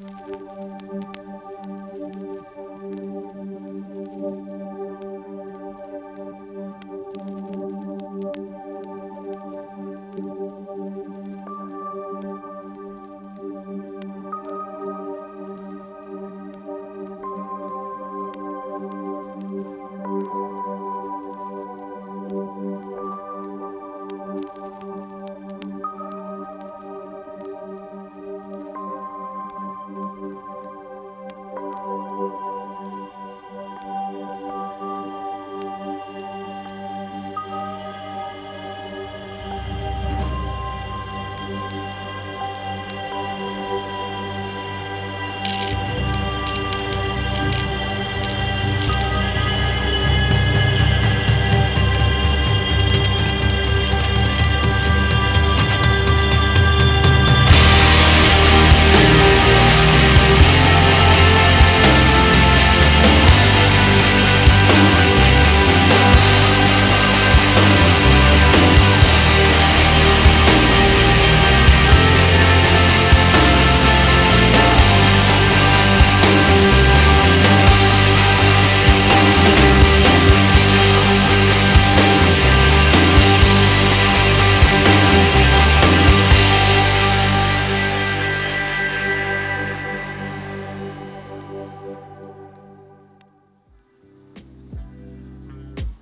Música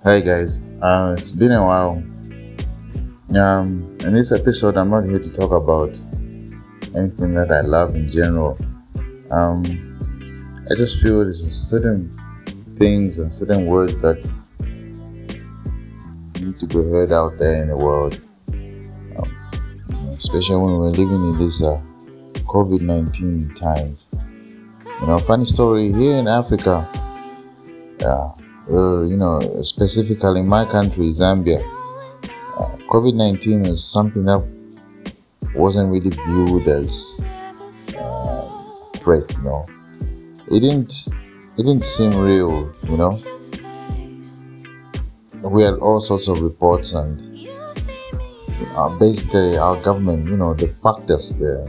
Hi guys, uh, it's been a while. Um, in this episode, I'm not here to talk about anything that I love in general. Um, I just feel there's certain things and certain words that need to be heard out there in the world, um, especially when we're living in this uh, COVID 19 times. You know, funny story here in Africa. Yeah uh, you know, specifically in my country, Zambia, uh, COVID 19 was something that wasn't really viewed as uh, threat, you know. It didn't, it didn't seem real, you know. We had all sorts of reports, and uh, basically, our government, you know, they fucked us there.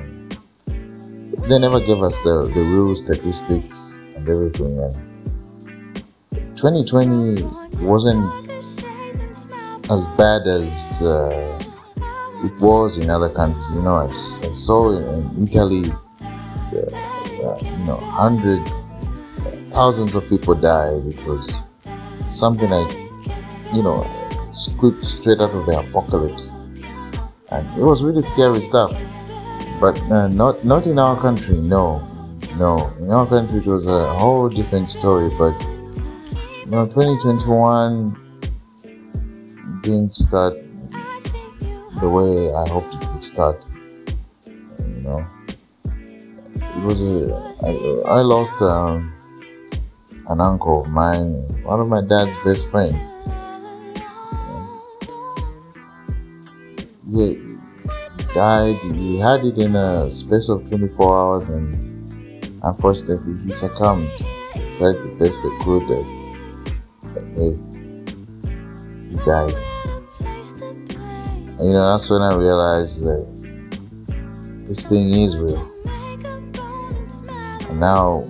They never gave us the, the real statistics and everything. And 2020 wasn't as bad as uh, it was in other countries. You know, I, I saw in Italy, uh, uh, you know, hundreds, thousands of people died. It was something like, you know, script straight out of the apocalypse, and it was really scary stuff. But uh, not not in our country. No, no. In our country, it was a whole different story. But no, 2021 didn't start the way I hoped it would start. You know, it was a, I, I lost um, an uncle of mine, one of my dad's best friends. He died. He had it in a space of 24 hours, and unfortunately, he succumbed. Tried the best they could he died. And, you know, that's when I realized that this thing is real. And now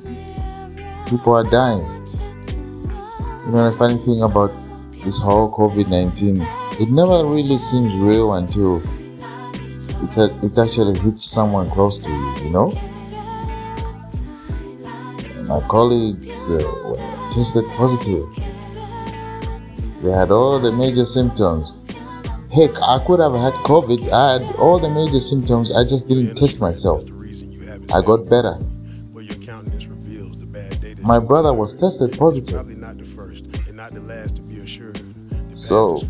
people are dying. You know, the funny thing about this whole COVID 19, it never really seems real until it's, a, it actually hits someone close to you, you know? My colleagues uh, tested positive they had all the major symptoms. Heck, I could have had COVID. I had all the major symptoms. I just didn't test myself. I got better. My brother was tested positive. So,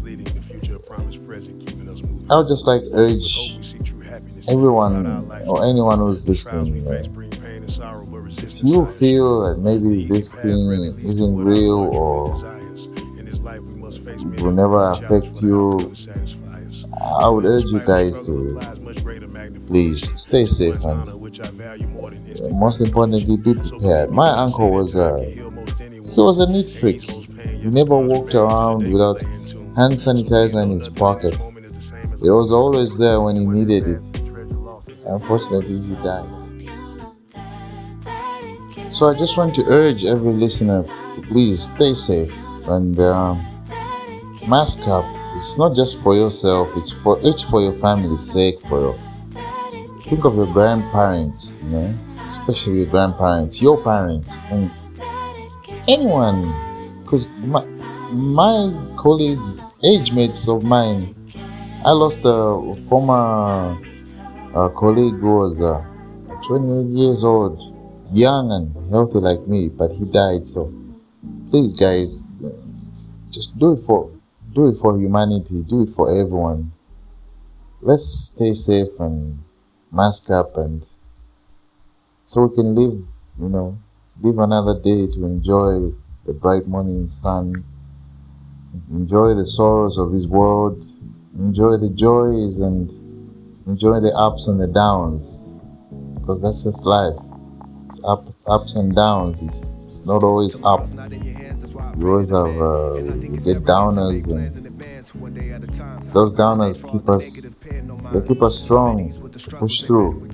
I would just like urge everyone or anyone who's listening. if you feel that maybe this thing isn't real or will never affect you. I would urge you guys to please stay safe and most importantly be prepared. My uncle was a he was a neat freak. He never walked around without hand sanitizer in his pocket. It was always there when he needed it. Unfortunately, he died. So I just want to urge every listener to please stay safe and um, mask up. It's not just for yourself; it's for it's for your family's sake. For your think of your grandparents, you know, especially your grandparents, your parents, and anyone. Because my, my colleagues, age mates of mine, I lost a former uh, colleague who was uh, 28 years old, young and healthy like me, but he died. So please, guys, just do it for do it for humanity. Do it for everyone. Let's stay safe and mask up, and so we can live, you know, live another day to enjoy the bright morning sun, enjoy the sorrows of this world, enjoy the joys, and enjoy the ups and the downs, because that's just life. It's up, ups and downs. It's, it's not always up. You always have uh, you get downers, and those downers keep us. They keep us strong to push through.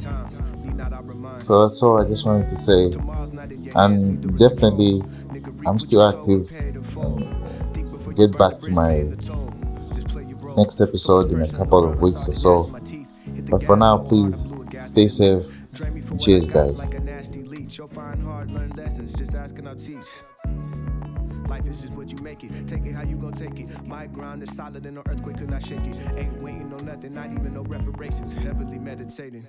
So that's all I just wanted to say. And definitely, I'm still active. Get back to my next episode in a couple of weeks or so. But for now, please stay safe. Cheers, guys. Life is what you make it. Take it how you gon' take it. My ground is solid and no earthquake could not shake it. Ain't waiting on nothing, not even no reparations. Heavily meditating.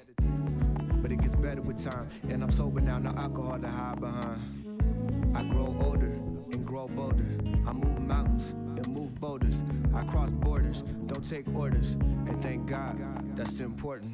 But it gets better with time. And I'm sober now, no alcohol to hide behind. I grow older and grow bolder. I move mountains and move boulders. I cross borders, don't take orders. And thank God, that's important.